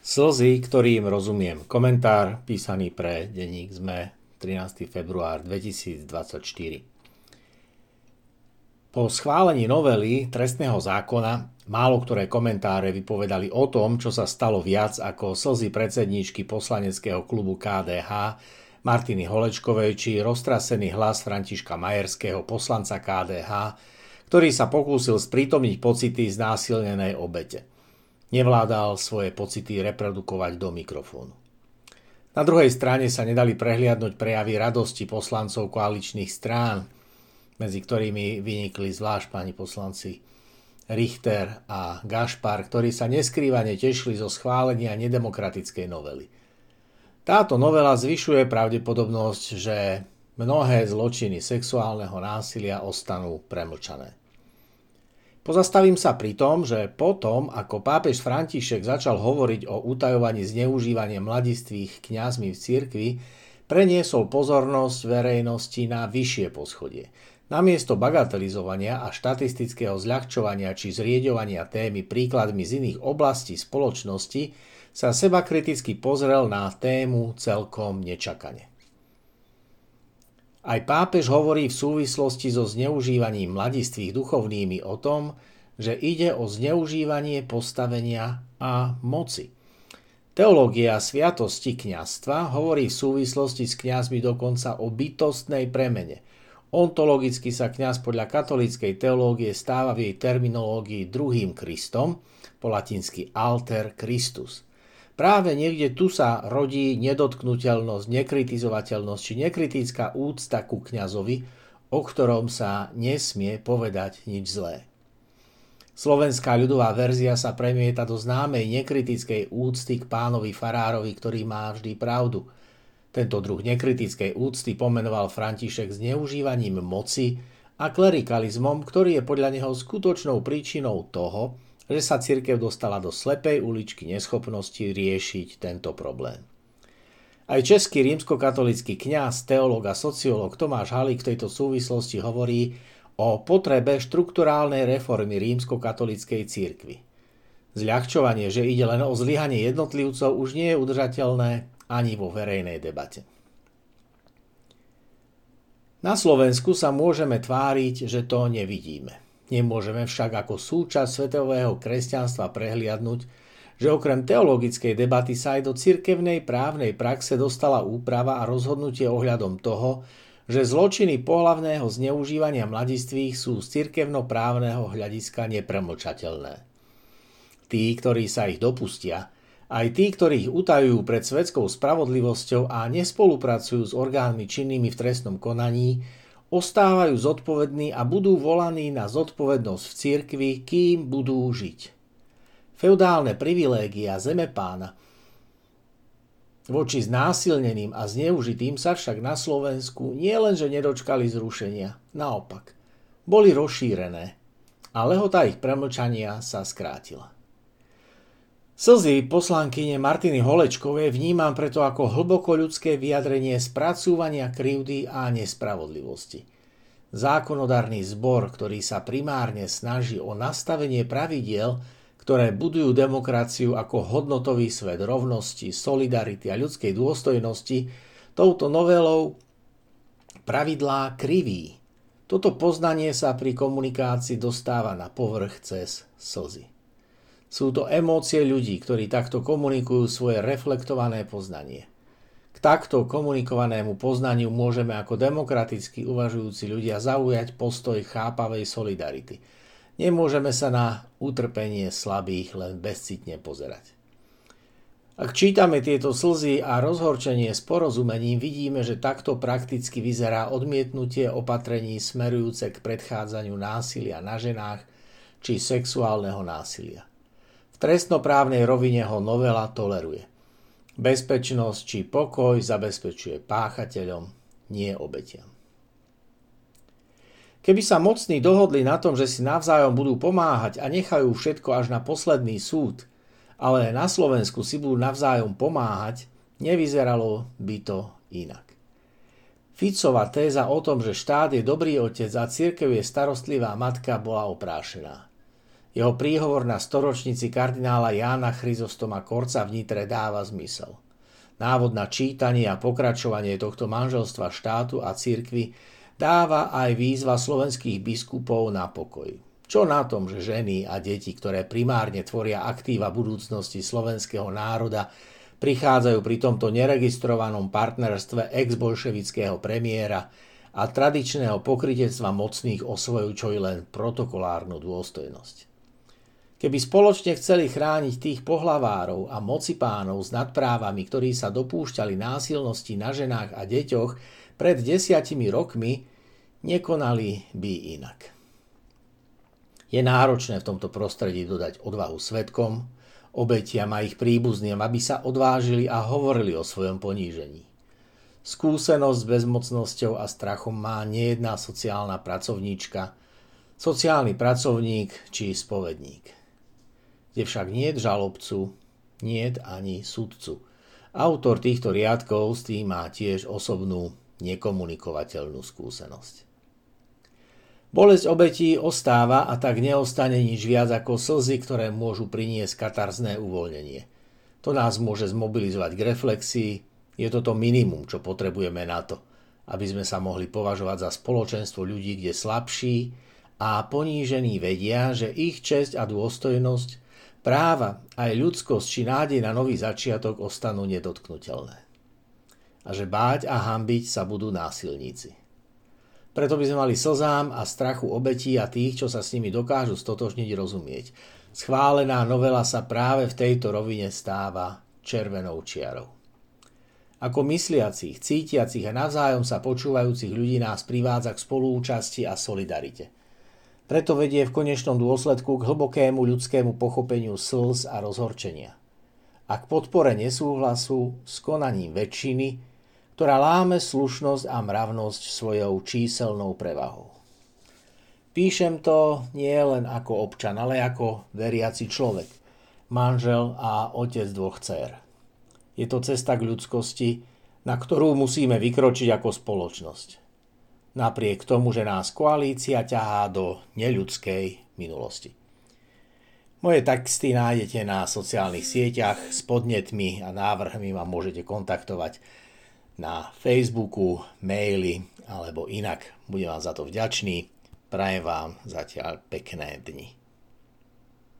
Slzy, ktorým rozumiem. Komentár písaný pre denník ZME 13. február 2024. Po schválení novely trestného zákona málo ktoré komentáre vypovedali o tom, čo sa stalo viac ako slzy predsedníčky poslaneckého klubu KDH Martiny Holečkovej či roztrasený hlas Františka Majerského poslanca KDH, ktorý sa pokúsil sprítomniť pocity znásilnenej obete nevládal svoje pocity reprodukovať do mikrofónu. Na druhej strane sa nedali prehliadnúť prejavy radosti poslancov koaličných strán, medzi ktorými vynikli zvlášť pani poslanci Richter a Gašpar, ktorí sa neskrývane tešili zo schválenia nedemokratickej novely. Táto novela zvyšuje pravdepodobnosť, že mnohé zločiny sexuálneho násilia ostanú premlčané. Pozastavím sa pri tom, že potom, ako pápež František začal hovoriť o utajovaní zneužívania mladistvých kňazmi v cirkvi, preniesol pozornosť verejnosti na vyššie poschodie. Namiesto bagatelizovania a štatistického zľahčovania či zrieďovania témy príkladmi z iných oblastí spoločnosti sa seba kriticky pozrel na tému celkom nečakane. Aj pápež hovorí v súvislosti so zneužívaním mladistvých duchovnými o tom, že ide o zneužívanie postavenia a moci. Teológia sviatosti kňastva hovorí v súvislosti s kňazmi dokonca o bytostnej premene. Ontologicky sa kňaz podľa katolíckej teológie stáva v jej terminológii druhým Kristom, po latinsky alter Christus – Práve niekde tu sa rodí nedotknutelnosť, nekritizovateľnosť či nekritická úcta ku kňazovi, o ktorom sa nesmie povedať nič zlé. Slovenská ľudová verzia sa premieta do známej nekritickej úcty k pánovi Farárovi, ktorý má vždy pravdu. Tento druh nekritickej úcty pomenoval František zneužívaním moci a klerikalizmom, ktorý je podľa neho skutočnou príčinou toho, že sa cirkev dostala do slepej uličky neschopnosti riešiť tento problém. Aj český rímskokatolický kňaz, teológ a sociológ Tomáš Halík v tejto súvislosti hovorí o potrebe štrukturálnej reformy rímskokatolíckej cirkvi. Zľahčovanie, že ide len o zlyhanie jednotlivcov, už nie je udržateľné ani vo verejnej debate. Na Slovensku sa môžeme tváriť, že to nevidíme. Nemôžeme však ako súčasť svetového kresťanstva prehliadnúť, že okrem teologickej debaty sa aj do cirkevnej právnej praxe dostala úprava a rozhodnutie ohľadom toho, že zločiny pohlavného zneužívania mladistvých sú z cirkevnoprávneho hľadiska nepremlčateľné. Tí, ktorí sa ich dopustia, aj tí, ktorí ich utajujú pred svetskou spravodlivosťou a nespolupracujú s orgánmi činnými v trestnom konaní, ostávajú zodpovední a budú volaní na zodpovednosť v cirkvi, kým budú žiť. Feudálne privilégia zemepána voči znásilneným a zneužitým sa však na Slovensku nielenže nedočkali zrušenia, naopak, boli rozšírené a lehota ich premlčania sa skrátila. Slzy poslankyne Martiny Holečkovej vnímam preto ako hlboko ľudské vyjadrenie spracúvania krivdy a nespravodlivosti. Zákonodárny zbor, ktorý sa primárne snaží o nastavenie pravidiel, ktoré budujú demokraciu ako hodnotový svet rovnosti, solidarity a ľudskej dôstojnosti, touto novelou pravidlá kriví. Toto poznanie sa pri komunikácii dostáva na povrch cez slzy. Sú to emócie ľudí, ktorí takto komunikujú svoje reflektované poznanie. K takto komunikovanému poznaniu môžeme ako demokraticky uvažujúci ľudia zaujať postoj chápavej solidarity. Nemôžeme sa na utrpenie slabých len bezcitne pozerať. Ak čítame tieto slzy a rozhorčenie s porozumením, vidíme, že takto prakticky vyzerá odmietnutie opatrení smerujúce k predchádzaniu násilia na ženách či sexuálneho násilia trestnoprávnej rovine ho novela toleruje. Bezpečnosť či pokoj zabezpečuje páchateľom, nie obetiam. Keby sa mocní dohodli na tom, že si navzájom budú pomáhať a nechajú všetko až na posledný súd, ale na Slovensku si budú navzájom pomáhať, nevyzeralo by to inak. Ficová téza o tom, že štát je dobrý otec a církev je starostlivá matka, bola oprášená. Jeho príhovor na storočnici kardinála Jána Chryzostoma Korca v Nitre dáva zmysel. Návod na čítanie a pokračovanie tohto manželstva štátu a cirkvy dáva aj výzva slovenských biskupov na pokoj. Čo na tom, že ženy a deti, ktoré primárne tvoria aktíva budúcnosti slovenského národa, prichádzajú pri tomto neregistrovanom partnerstve ex-bolševického premiéra a tradičného pokritectva mocných osvojujú len protokolárnu dôstojnosť. Keby spoločne chceli chrániť tých pohlavárov a mocipánov s nadprávami, ktorí sa dopúšťali násilnosti na ženách a deťoch pred desiatimi rokmi, nekonali by inak. Je náročné v tomto prostredí dodať odvahu svetkom, obetiam a ich príbuzným, aby sa odvážili a hovorili o svojom ponížení. Skúsenosť s bezmocnosťou a strachom má nejedná sociálna pracovníčka, sociálny pracovník či spovedník kde však nie žalobcu, nie ani sudcu. Autor týchto riadkov s tým má tiež osobnú nekomunikovateľnú skúsenosť. Bolesť obetí ostáva a tak neostane nič viac ako slzy, ktoré môžu priniesť katarzné uvoľnenie. To nás môže zmobilizovať k reflexii, je to to minimum, čo potrebujeme na to, aby sme sa mohli považovať za spoločenstvo ľudí, kde slabší a ponížení vedia, že ich česť a dôstojnosť práva, aj ľudskosť či nádej na nový začiatok ostanú nedotknutelné. A že báť a hambiť sa budú násilníci. Preto by sme mali slzám a strachu obetí a tých, čo sa s nimi dokážu stotožniť rozumieť. Schválená novela sa práve v tejto rovine stáva červenou čiarou. Ako mysliacich, cítiacich a navzájom sa počúvajúcich ľudí nás privádza k spolúčasti a solidarite – preto vedie v konečnom dôsledku k hlbokému ľudskému pochopeniu slz a rozhorčenia. A k podpore nesúhlasu s konaním väčšiny, ktorá láme slušnosť a mravnosť svojou číselnou prevahou. Píšem to nie len ako občan, ale ako veriaci človek, manžel a otec dvoch dcer. Je to cesta k ľudskosti, na ktorú musíme vykročiť ako spoločnosť napriek tomu, že nás koalícia ťahá do neľudskej minulosti. Moje texty nájdete na sociálnych sieťach s podnetmi a návrhmi ma môžete kontaktovať na Facebooku, maily alebo inak. Budem vám za to vďačný. Prajem vám zatiaľ pekné dni.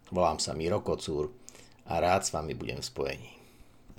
Volám sa Miro Kocúr a rád s vami budem v spojení.